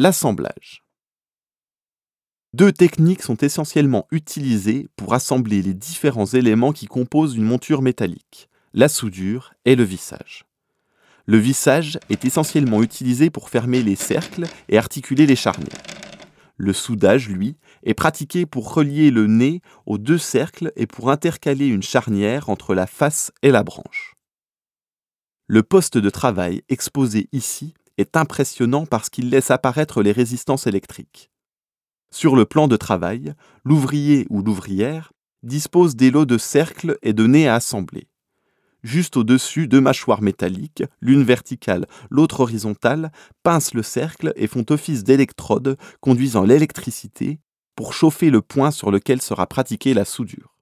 L'assemblage. Deux techniques sont essentiellement utilisées pour assembler les différents éléments qui composent une monture métallique, la soudure et le vissage. Le vissage est essentiellement utilisé pour fermer les cercles et articuler les charniers. Le soudage, lui, est pratiqué pour relier le nez aux deux cercles et pour intercaler une charnière entre la face et la branche. Le poste de travail exposé ici est impressionnant parce qu'il laisse apparaître les résistances électriques. Sur le plan de travail, l'ouvrier ou l'ouvrière dispose des lots de cercles et de nez à assembler. Juste au-dessus, deux mâchoires métalliques, l'une verticale, l'autre horizontale, pincent le cercle et font office d'électrodes conduisant l'électricité pour chauffer le point sur lequel sera pratiquée la soudure.